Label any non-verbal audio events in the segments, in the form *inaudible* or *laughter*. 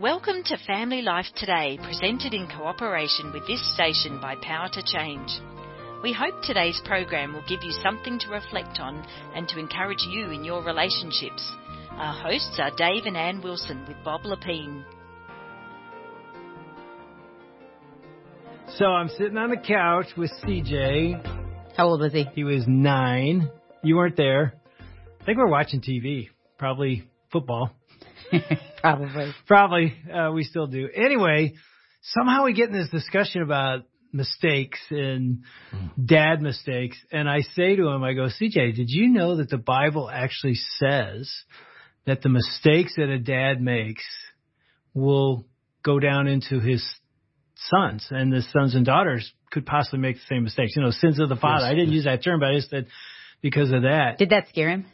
Welcome to Family Life Today, presented in cooperation with this station by Power to Change. We hope today's program will give you something to reflect on and to encourage you in your relationships. Our hosts are Dave and Ann Wilson with Bob Lepine. So I'm sitting on the couch with CJ. How old was he? He was nine. You weren't there. I think we're watching TV, probably football. *laughs* Probably. Probably. Uh, we still do. Anyway, somehow we get in this discussion about mistakes and dad mistakes. And I say to him, I go, CJ, did you know that the Bible actually says that the mistakes that a dad makes will go down into his sons and the sons and daughters could possibly make the same mistakes. You know, sins of the father. Yes, I didn't yes. use that term, but I just said because of that. Did that scare him?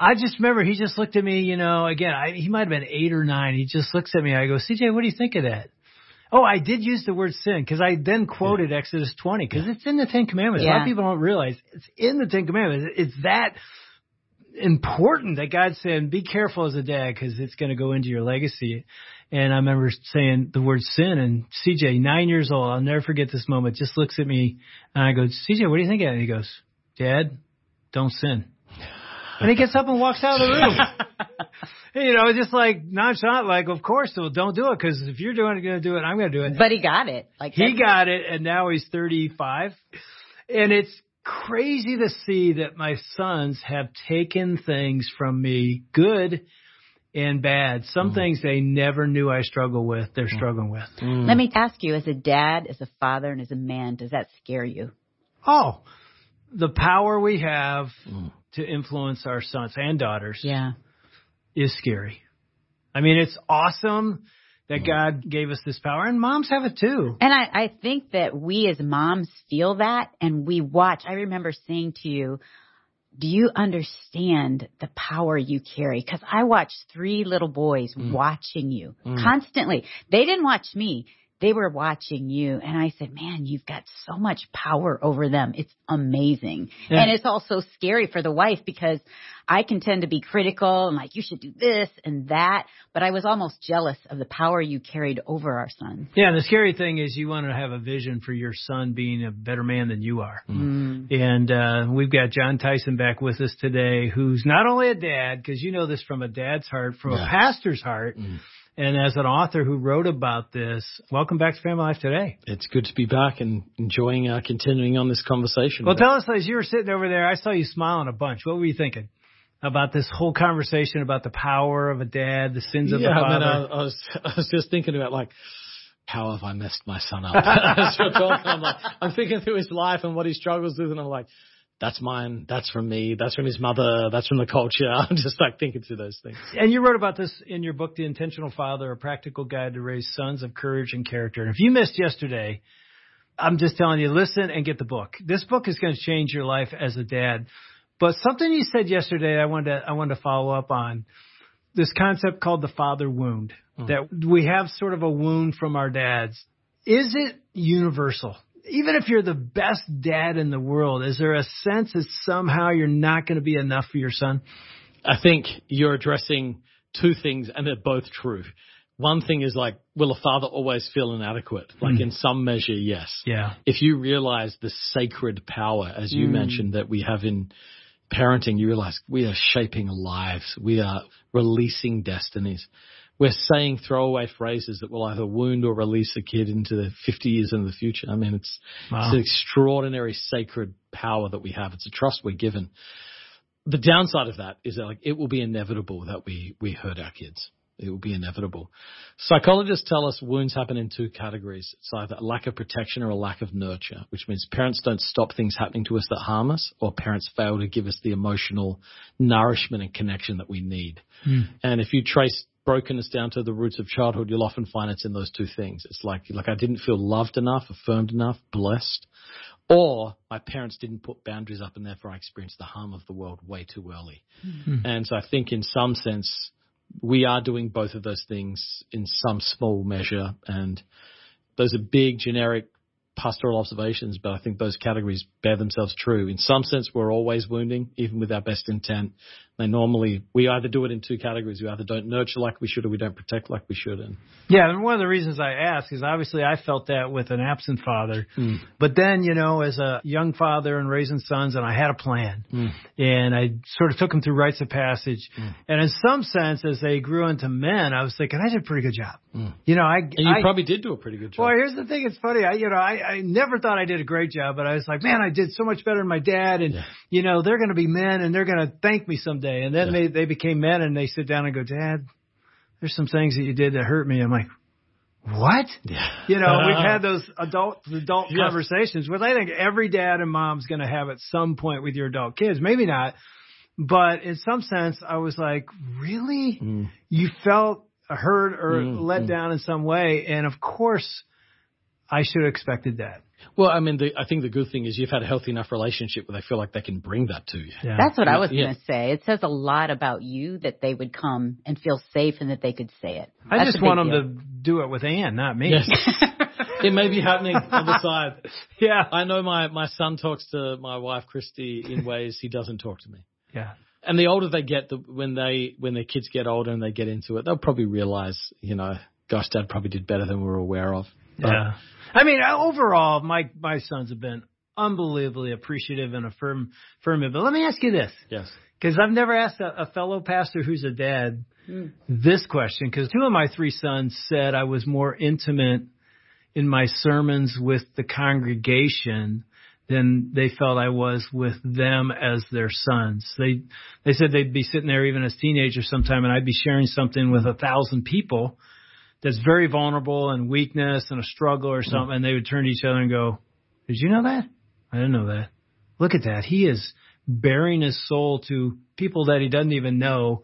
I just remember he just looked at me, you know, again, I, he might have been eight or nine. He just looks at me. I go, CJ, what do you think of that? Oh, I did use the word sin because I then quoted Exodus 20 because it's in the Ten Commandments. A lot of people don't realize it's in the Ten Commandments. It's that important that God's saying, be careful as a dad because it's going to go into your legacy. And I remember saying the word sin and CJ, nine years old, I'll never forget this moment, just looks at me and I go, CJ, what do you think of that? And he goes, Dad, don't sin. And he gets up and walks out of the room. *laughs* you know, just like nonchalant, like, of course, well, don't do it because if you're doing it, going to do it, I'm going to do it. But he got it. Like He got it, and now he's 35. And it's crazy to see that my sons have taken things from me, good and bad. Some mm-hmm. things they never knew I struggle with, they're mm. struggling with. Mm. Let me ask you, as a dad, as a father, and as a man, does that scare you? Oh, the power we have mm. to influence our sons and daughters Yeah. is scary. I mean, it's awesome that mm. God gave us this power, and moms have it too. And I, I think that we as moms feel that and we watch. I remember saying to you, do you understand the power you carry? Cause I watched three little boys mm. watching you constantly. They didn't watch me. They were watching you. And I said, man, you've got so much power over them. It's amazing. Yeah. And it's also scary for the wife because I can tend to be critical and like, you should do this and that. But I was almost jealous of the power you carried over our son. Yeah, and the scary thing is you want to have a vision for your son being a better man than you are. Mm. Mm. And uh, we've got Jon Tyson back with us today, who's not only a dad, because you know this from a dad's heart, from a pastor's heart, mm. And as an author who wrote about this. Welcome back to Family Life Today. It's good to be back and enjoying uh, continuing on this conversation. Well, tell us, as you were sitting over there, I saw you smiling a bunch. What were you thinking about this whole conversation about the power of a dad, the sins of yeah, the I, mean, father? I, I was *laughs* I was just thinking about like how have I messed my son up? *laughs* I'm like I'm thinking through his life and what he struggles with, and I'm like, that's mine, that's from me, that's from his mother, that's from the culture. *laughs* I'm just like thinking through those things. And you wrote about this in your book, The Intentional Father, a practical guide to raise sons of courage and character. And if you missed yesterday, I'm just telling you, listen and get the book. This book is going to change your life as a dad. But something you said yesterday, I wanted to, I wanted to follow up on this concept called the father wound. Hmm. That we have sort of a wound from our dads. Is it universal? Even if you're the best dad in the world, is there a sense that somehow you're not going to be enough for your son? I think you're addressing two things, and they're both true. One thing is like, will a father always feel inadequate? Hmm. Like in some measure, yes. Yeah. if you realize the sacred power, as you hmm. mentioned, that we have in parenting, you realize we are shaping lives. We are releasing destinies. We're saying throwaway phrases that will either wound or release a kid into the 50 years in the future. I mean, it's, Wow. it's an extraordinary sacred power that we have. It's a trust we're given. The downside of that is that like it will be inevitable that we, we hurt our kids. It will be inevitable. Psychologists tell us wounds happen in two categories. It's either a lack of protection or a lack of nurture, which means parents don't stop things happening to us that harm us, or parents fail to give us the emotional nourishment and connection that we need. Hmm. And if you trace brokenness down to the roots of childhood, you'll often find it's in those two things. It's like, like I didn't feel loved enough, affirmed enough, blessed, or my parents didn't put boundaries up and therefore I experienced the harm of the world way too early. Hmm. And so I think in some sense, we are doing both of those things in some small measure. And those are big generic pastoral observations, but I think those categories bear themselves true. In some sense, we're always wounding, even with our best intent. They normally, we either do it in two categories. We either don't nurture like we should or we don't protect like we should. And Yeah, and one of the reasons I ask is obviously I felt that with an absent father. Mm. But then, you know, as a young father and raising sons, and I had a plan. Mm. And I sort of took them through rites of passage. And in some sense, as they grew into men, I was thinking, I did a pretty good job. You know, I. and you I, probably did do a pretty good job. Well, here's the thing. It's funny. I, you know, I, I never thought I did a great job, but I was like, man, I did so much better than my dad. And, Yeah. you know, they're going to be men and they're going to thank me someday. And then Yeah. they, they became men and they sit down and go, dad, there's some things that you did that hurt me. I'm like, what? yeah. You know, we've had those adult adult Yes. conversations, which I think every dad and mom's going to have at some point with your adult kids. Maybe not, but in some sense, I was like, really? Mm. You felt hurt or Mm, let mm. down in some way, and of course, I should have expected that. Well, I mean, the, I think the good thing is you've had a healthy enough relationship where they feel like they can bring that to you. Yeah. That's what I was Yeah. going to say. It says a lot about you that they would come and feel safe and that they could say it. I That's just a big want them deal. to do it with Ann, not me. Yes. *laughs* it may be happening on the side. *laughs* yeah. I know my, my son talks to my wife, Christy, in ways he doesn't talk to me. Yeah. And the older they get, the, when they when their kids get older and they get into it, they'll probably realize, you know, gosh, dad probably did better than we were aware of. But- Yeah. I mean, overall, my my sons have been unbelievably appreciative and affirm affirmative. But let me ask you this, Yes. because I've never asked a, a fellow pastor who's a dad Mm. this question. Because two of my three sons said I was more intimate in my sermons with the congregation than they felt I was with them as their sons. They they said they'd be sitting there even as teenagers sometime, and I'd be sharing something with a thousand people that's very vulnerable and weakness and a struggle or something, and they would turn to each other and go, "Did you know that? I didn't know that. Look at that. He is baring his soul to people that he doesn't even know,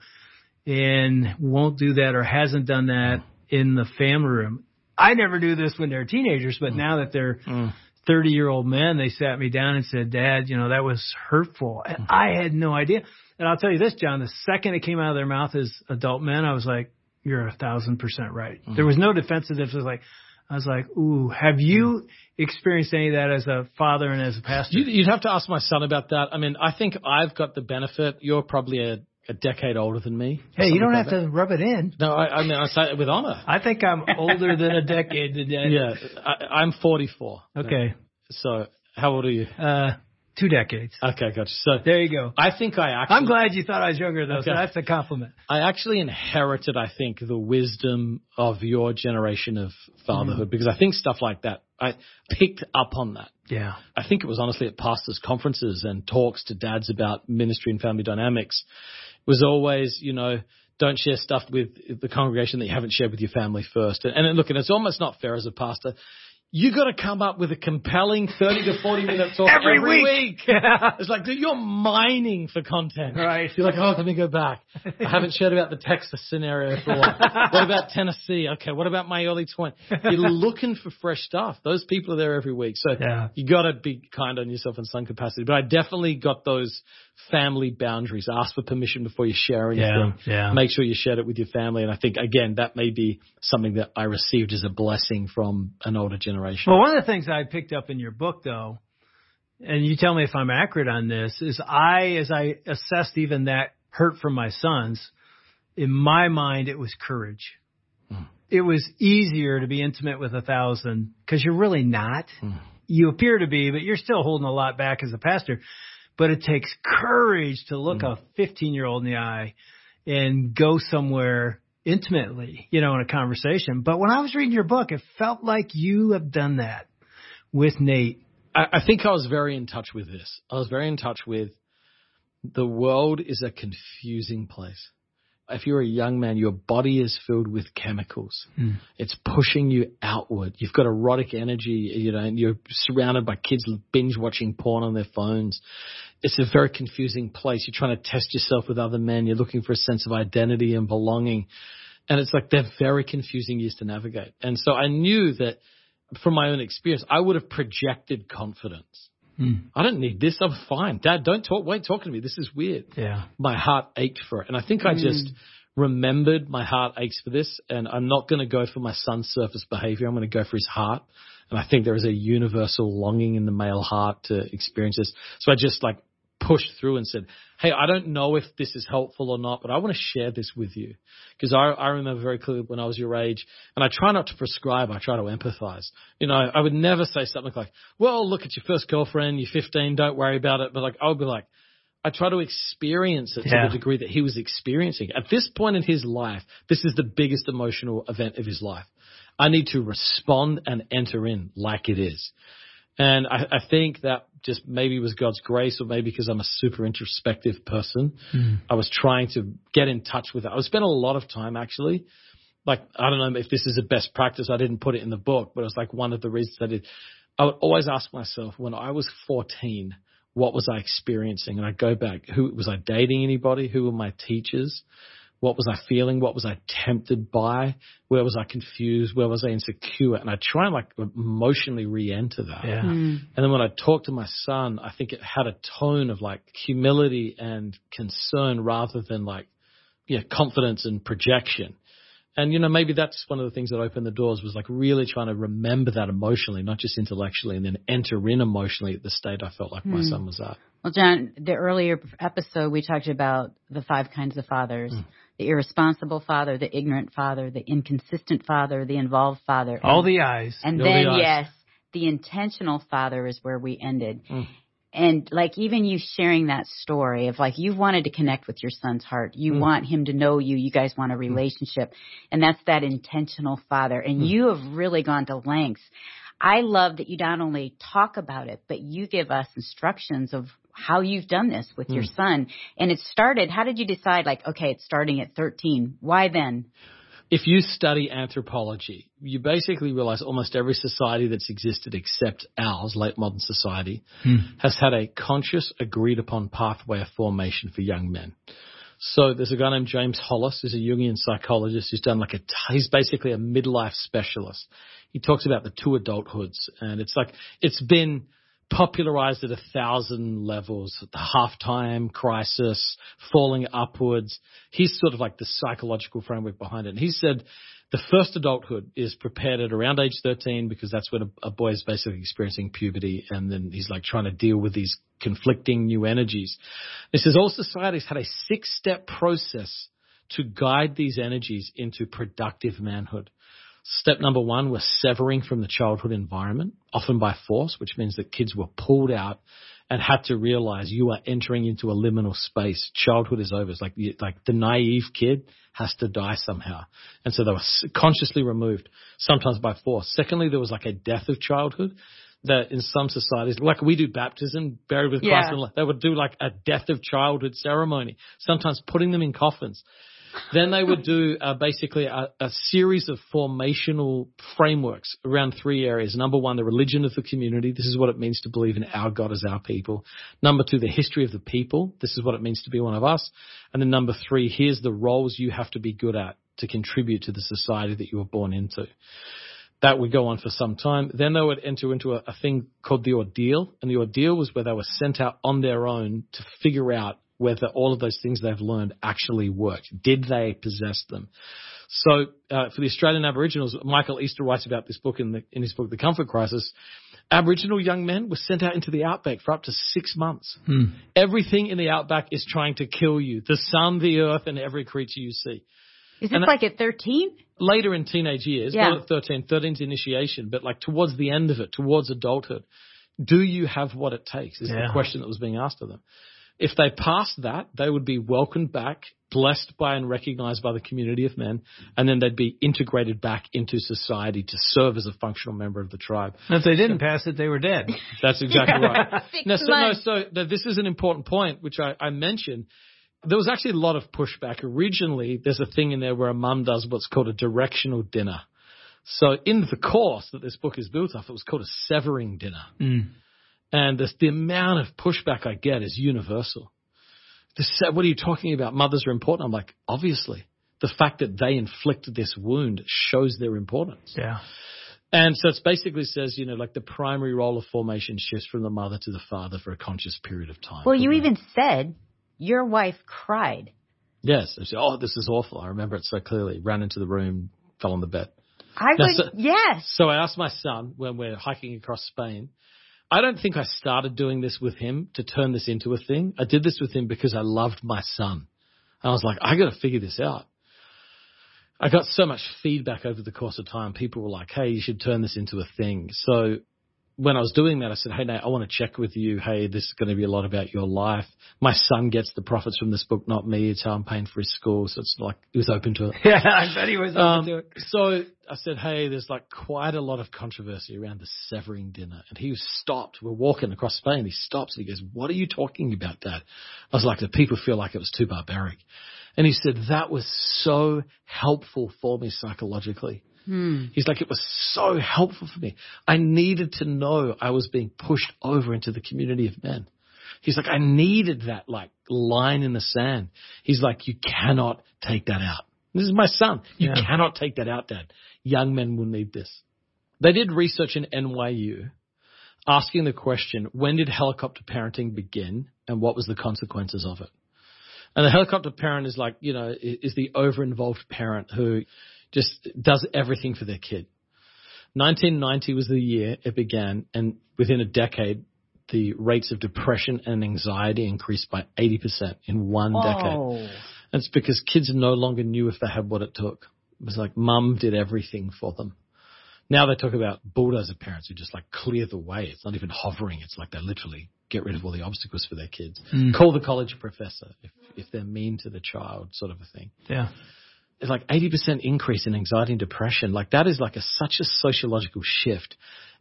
and won't do that or hasn't done that in the family room." I never do this when they're teenagers, but now that they're Mm. 30 year old men, they sat me down and said, Dad, you know, that was hurtful. And I had no idea. And I'll tell you this, Jon, the second it came out of their mouth as adult men, I was like, you're a thousand percent right. There was no defensiveness. It was like, I was like, ooh, have you experienced any of that as a father and as a pastor? You, you'd have to ask my son about that. I mean, I think I've got the benefit. You're probably a, a decade older than me. hey, you don't have like to rub it in. No, I, I mean, I say it with honor. I think I'm older than a decade today. *laughs* Yeah, I, I'm 44. Okay. So, how old are you? Uh, two decades. Okay, gotcha. So, There you go. I think I actually. I'm glad you thought I was younger though, so that's a compliment. I actually inherited, I think, the wisdom of your generation of fatherhood mm-hmm. because I think stuff like that, I picked up on that. Yeah. I think it was honestly at pastors' conferences and talks to dads about ministry and family dynamics. It was always, you know, don't share stuff with the congregation that you haven't shared with your family first. And, and look, and it's almost not fair as a pastor. You got to come up with a compelling 30 to 40 minute talk Every every, week. week. *laughs* It's like, dude, you're mining for content. Right. You're like, oh, let me go back. I haven't shared about the Texas scenario for a while. *laughs* what about Tennessee? Okay. What about my early 20s? You're looking for fresh stuff. Those people are there every week. So Yeah. you got to be kind on yourself in some capacity. But I definitely got those family boundaries. Ask for permission before you share anything. Yeah, yeah. Make sure you share it with your family. And I think, again, that may be something that I received as a blessing from an older generation. Well, one of the things I picked up in your book, though, and you tell me if I'm accurate on this, is I, as I assessed even that hurt from my sons, in my mind, it was courage. Hmm. It was easier to be intimate with a thousand because you're really not. Hmm. You appear to be, but you're still holding a lot back as a pastor. But it takes courage to look mm. a 15 year old in the eye and go somewhere intimately, you know, in a conversation. But when I was reading your book, it felt like you have done that with Nate. I, I think I was very in touch with this. I was very in touch with the world is a confusing place. If you're a young man, your body is filled with chemicals. Hmm. It's pushing you outward. You've got erotic energy, you know, and you're surrounded by kids binge watching porn on their phones. It's a very confusing place. You're trying to test yourself with other men. You're looking for a sense of identity and belonging. And it's like they're very confusing years to navigate. And so I knew that from my own experience, I would have projected confidence. I don't need this. I'm fine. Dad, don't talk. Wait talking to me. This is weird. Yeah. My heart ached for it. And I think I just remembered my heart aches for this. And I'm not going to go for my son's surface behavior. I'm going to go for his heart. And I think there is a universal longing in the male heart to experience this. So I just like pushed through and said, Hey, I don't know if this is helpful or not, but I want to share this with you. Because I, I remember very clearly when I was your age, and I try not to prescribe, I try to empathize. You know, I would never say something like, well, look at your first girlfriend, you're 15, don't worry about it. But like, I would be like, I try to experience it Yeah. to the degree that he was experiencing. At this point in his life, this is the biggest emotional event of his life. I need to respond and enter in like it is. And I, I think that just maybe was God's grace or maybe because I'm a super introspective person. Hmm. I was trying to get in touch with it. I spent a lot of time actually. Like, I don't know if this is a best practice. I didn't put it in the book, but it was like one of the reasons I did. I would always ask myself when I was 14, what was I experiencing? And I go back, who was I dating anybody? Who were my teachers? What was I feeling? What was I tempted by? Where was I confused? Where was I insecure? And I try and like emotionally re-enter that. Yeah. Mm. And then when I talked to my son, I think it had a tone of like humility and concern rather than like, yeah, confidence and projection. And you know, maybe that's one of the things that opened the doors was like really trying to remember that emotionally, not just intellectually, and then enter in emotionally at the state I felt like my Hmm. son was at. Well, Jon, the earlier episode we talked about the five kinds of fathers. The irresponsible father, the ignorant father, the inconsistent father, the involved father. All and, the eyes. and the then eyes. yes, the intentional father is where we ended. Mm. And like even you sharing that story of like you wanted to connect with your son's heart. You Mm. want him to know you. You guys want a relationship. And that's that intentional father. And Mm. you have really gone to lengths. I love that you not only talk about it, but you give us instructions of how you've done this with your Mm. son. And it started, how did you decide like, okay, it's starting at 13. Why then? If you study anthropology, you basically realize almost every society that's existed except ours, late modern society, has had a conscious, agreed upon pathway of formation for young men. So there's a guy named James Hollis, who's a Jungian psychologist who's done like a, he's basically a midlife specialist. He talks about the two adulthoods and it's like, it's been popularized at a thousand levels, the halftime crisis, falling upwards. He's sort of like the psychological framework behind it. And he said the first adulthood is prepared at around age 13 because that's when a, a boy is basically experiencing puberty and then he's like trying to deal with these conflicting new energies. He says all societies had a six step process to guide these energies into productive manhood. Step number one was severing from the childhood environment, often by force, which means that kids were pulled out and had to realize you are entering into a liminal space. Childhood is over. It's like, like the naive kid has to die somehow. And so they were consciously removed, sometimes by force. Secondly, there was like a death of childhood that in some societies, like we do baptism, buried with Christ, Yeah. and they would do like a death of childhood ceremony, sometimes putting them in coffins. Then they would do uh, basically a, a series of formational frameworks around three areas. Number one, the religion of the community. This is what it means to believe in our God as our people. Number two, the history of the people. This is what it means to be one of us. And then number three, here's the roles you have to be good at to contribute to the society that you were born into. That would go on for some time. Then they would enter into a, a thing called the ordeal. And the ordeal was where they were sent out on their own to figure out whether all of those things they've learned actually worked. Did they possess them? So uh, for the Australian Aboriginals, Michael Easter writes about this book in, the, in his book, The Comfort Crisis. Aboriginal young men were sent out into the outback for up to six months. Everything in the outback is trying to kill you. The sun, the earth, and every creature you see. Is this And like at 13? Later in teenage years, Yeah. not at 13, 13's initiation, but like towards the end of it, towards adulthood, do you have what it takes is Yeah. the question that was being asked of them. If they passed that, they would be welcomed back, blessed by and recognized by the community of men, and then they'd be integrated back into society to serve as a functional member of the tribe. And if they didn't pass it, they were dead. *laughs* That's exactly right. *laughs* Six No, so, no, so th- this is an important point, which I, I mentioned. There was actually a lot of pushback. Originally, there's a thing in there where a mum does what's called a directional dinner. So in the course that this book is built off, it was called a severing dinner. Mm. And this, the amount of pushback I get is universal. This, what are you talking about? Mothers are important. I'm like, obviously. The fact that they inflicted this wound shows their importance. Yeah. And so it basically says, you know, like the primary role of formation shifts from the mother to the father for a conscious period of time. Well, you even said your wife cried. Yes. I said, oh, this is awful. I remember it so clearly. Ran into the room, fell on the bed. I Now, would, so- yes. So I asked my son when we're hiking across Spain. I don't think I started doing this with him to turn this into a thing. I did this with him because I loved my son. And I was like, I got to figure this out. I got so much feedback over the course of time. People were like, hey, you should turn this into a thing. So when I was doing that, I said, hey, Nate, I want to check with you. Hey, this is going to be a lot about your life. My son gets the profits from this book, not me. It's how I'm paying for his school. So it's like, he was open to it. *laughs* Yeah, I bet he was open Um, to it. so I said, hey, there's like quite a lot of controversy around the severing dinner. And he was stopped. We're walking across Spain. He stops and he goes, what are you talking about, Dad? I was like, the people feel like it was too barbaric. And he said, that was so helpful for me psychologically. Hmm. He's like, it was so helpful for me. I needed to know I was being pushed over into the community of men. He's like, I needed that like line in the sand. He's like, you cannot take that out. This is my son. You Yeah. cannot take that out, Dad. Young men will need this. They did research in NYU asking the question, when did helicopter parenting begin and what was the consequences of it? And the helicopter parent is like, you know, is the over-involved parent who just does everything for their kid. 1990 was the year it began, and within a decade, the rates of depression and anxiety increased by 80% in one decade. Oh. And it's because kids no longer knew if they had what it took. It was like mum did everything for them. Now they talk about bulldozer parents who just like clear the way. It's not even hovering. It's like they literally get rid of all the obstacles for their kids. Mm. Call the college professor if, if they're mean to the child, sort of a thing Yeah. It's like 80% increase in anxiety and depression. Like that is like a, such a sociological shift.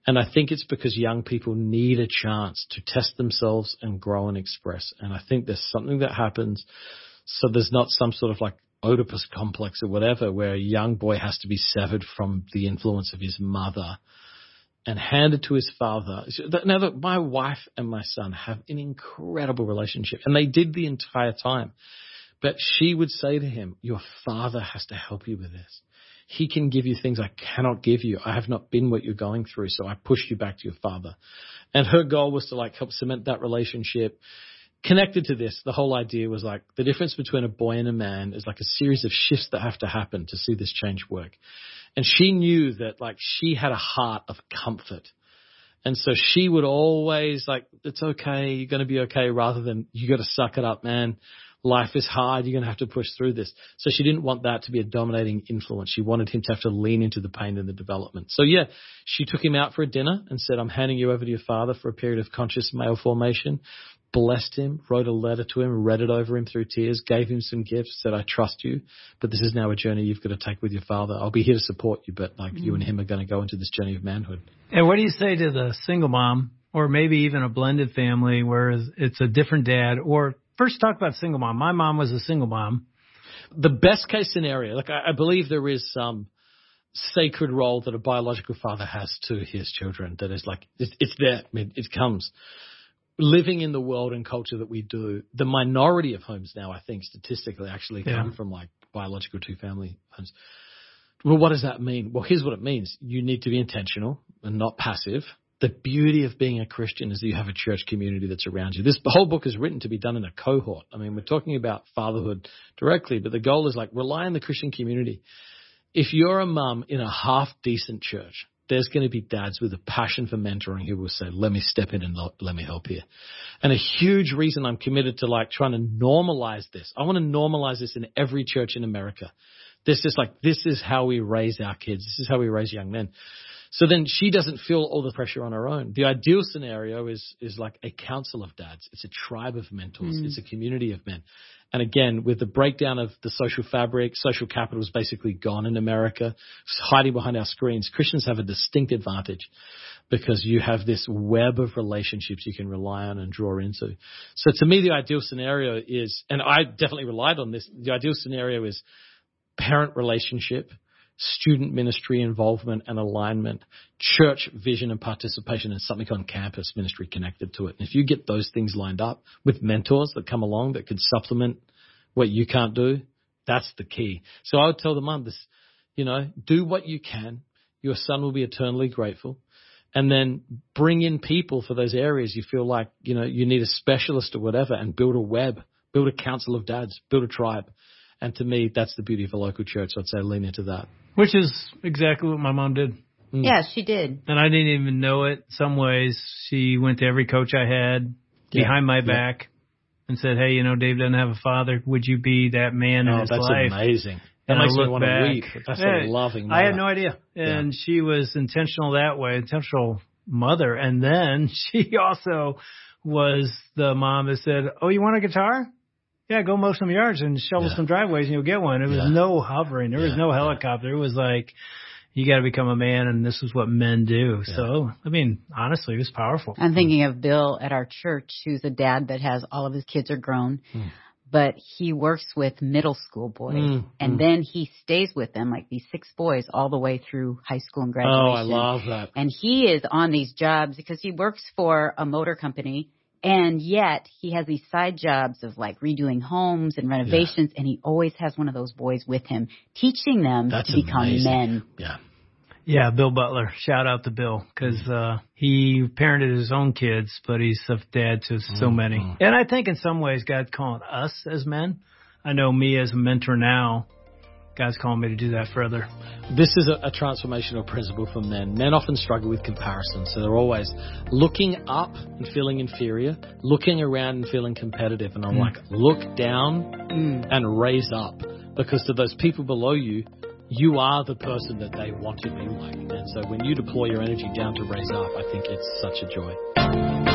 And I think it's because young people need a chance to test themselves and grow and express. And I think there's something that happens. So there's not some sort of like Oedipus complex or whatever where a young boy has to be severed from the influence of his mother and handed to his father. Now that my wife and my son have an incredible relationship and they did the entire time. But she would say to him, Your father has to help you with this. He can give you things I cannot give you. I have not been what you're going through, so I push you back to your father. And her goal was to like help cement that relationship. Connected to this, the whole idea was like the difference between a boy and a man is like a series of shifts that have to happen to see this change work. And she knew that like she had a heart of comfort. And so she would always like, it's okay, you're going to be okay, rather than you got to suck it up, man. Life is hard. You're going to have to push through this. So she didn't want that to be a dominating influence. She wanted him to have to lean into the pain and the development. So yeah, she took him out for a dinner and said, I'm handing you over to your father for a period of conscious male formation. Blessed him, wrote a letter to him, read it over him through tears, gave him some gifts, said, I trust you, but this is now a journey you've got to take with your father. I'll be here to support you, but like you and mm. him are going to go into this journey of manhood. And what do you say to the single mom, or maybe even a blended family where it's a different dad? Or first, talk about single mom. My mom was a single mom. the best case scenario, like I, I believe there is some sacred role that a biological father has to his children that is like, it's, it's there. I mean, it comes. Living in the world and culture that we do, the minority of homes now, I think statistically actually Yeah. come from like biological two family homes. Well, what does that mean? Well, here's what it means. You need to be intentional and not passive. The beauty of being a Christian is that you have a church community that's around you. This whole book is written to be done in a cohort. I mean, we're talking about fatherhood directly, but the goal is like rely on the Christian community. If you're a mum in a half decent church, there's going to be dads with a passion for mentoring who will say, let me step in and let me help here. And a huge reason I'm committed to like trying to normalize this. I want to normalize this in every church in America. This is like, this is how we raise our kids. This is how we raise young men. So then she doesn't feel all the pressure on her own. The ideal scenario is is like a council of dads. It's a tribe of mentors. Mm. It's a community of men. And again, with the breakdown of the social fabric, social capital is basically gone in America, it's hiding behind our screens. Christians have a distinct advantage because you have this web of relationships you can rely on and draw into. So to me, the ideal scenario is, and I definitely relied on this, the ideal scenario is parent relationship, student ministry involvement and alignment, church vision and participation, and something on campus ministry connected to it. And if you get those things lined up with mentors that come along that could supplement what you can't do, that's the key. So I would tell the mum this, you know, do what you can. Your son will be eternally grateful. And then bring in people for those areas you feel like, you know, you need a specialist or whatever and build a web, build a council of dads, build a tribe And to me, that's the beauty of a local church. I'd say lean into that. Which is exactly what my mom did. Mm. Yeah, she did. And I didn't even know it. Some ways she went to every coach I had Yeah. behind my Yeah. back and said, "Hey, you know, Dave doesn't have a father. Would you be that man in Oh, his that's life?" amazing. That And I makes me want back, to weep. That's yeah, a loving. Mother. I had no idea. And she was intentional that way, intentional mother. And then *laughs* she also was the mom that said, Oh, you want a guitar? Yeah, go mow some yards and shovel Yeah. some driveways and you'll get one. It was Yeah. no hovering. There was no helicopter. It was like, you got to become a man and this is what men do. Yeah. So, I mean, honestly, it was powerful. I'm thinking of Bill at our church, who's a dad that has all of his kids are grown, Hmm. but he works with middle school boys, Mm, and mm. then he stays with them, like these six boys, all the way through high school and graduation. Oh, I love that. And he is on these jobs because he works for a motor company. And yet he has these side jobs of like redoing homes and renovations. And he always has one of those boys with him, teaching them That's to become amazing. men. Yeah. Yeah, Bill Butler. Shout out to Bill because uh, he parented his own kids, but he's a dad to so many. And I think in some ways God's calling us as men. I know me as a mentor now. God's calling me to do that further. This is a, a transformational principle for men. Men often struggle with comparison, so they're always looking up and feeling inferior, looking around and feeling competitive. And I'm Mm. like, look down Mm. and raise up, because to those people below you, you are the person that they want to be like. And so when you deploy your energy down to raise up, I think it's such a joy.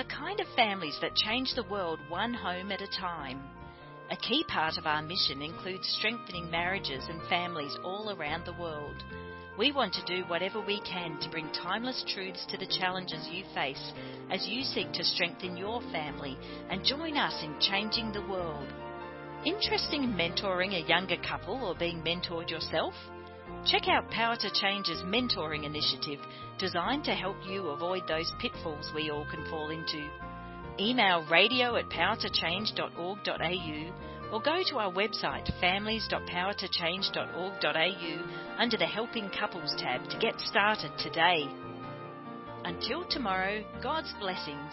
the kind of families that change the world one home at a time. A key part of our mission includes strengthening marriages and families all around the world. We want to do whatever we can to bring timeless truths to the challenges you face as you seek to strengthen your family and join us in changing the world. Interested in mentoring a younger couple or being mentored yourself? Check out Power to Change's mentoring initiative designed to help you avoid those pitfalls we all can fall into. Email radio at powertochange.org.au or go to our website families.powertochange.org.au under the Helping Couples tab to get started today. Until tomorrow, God's blessings.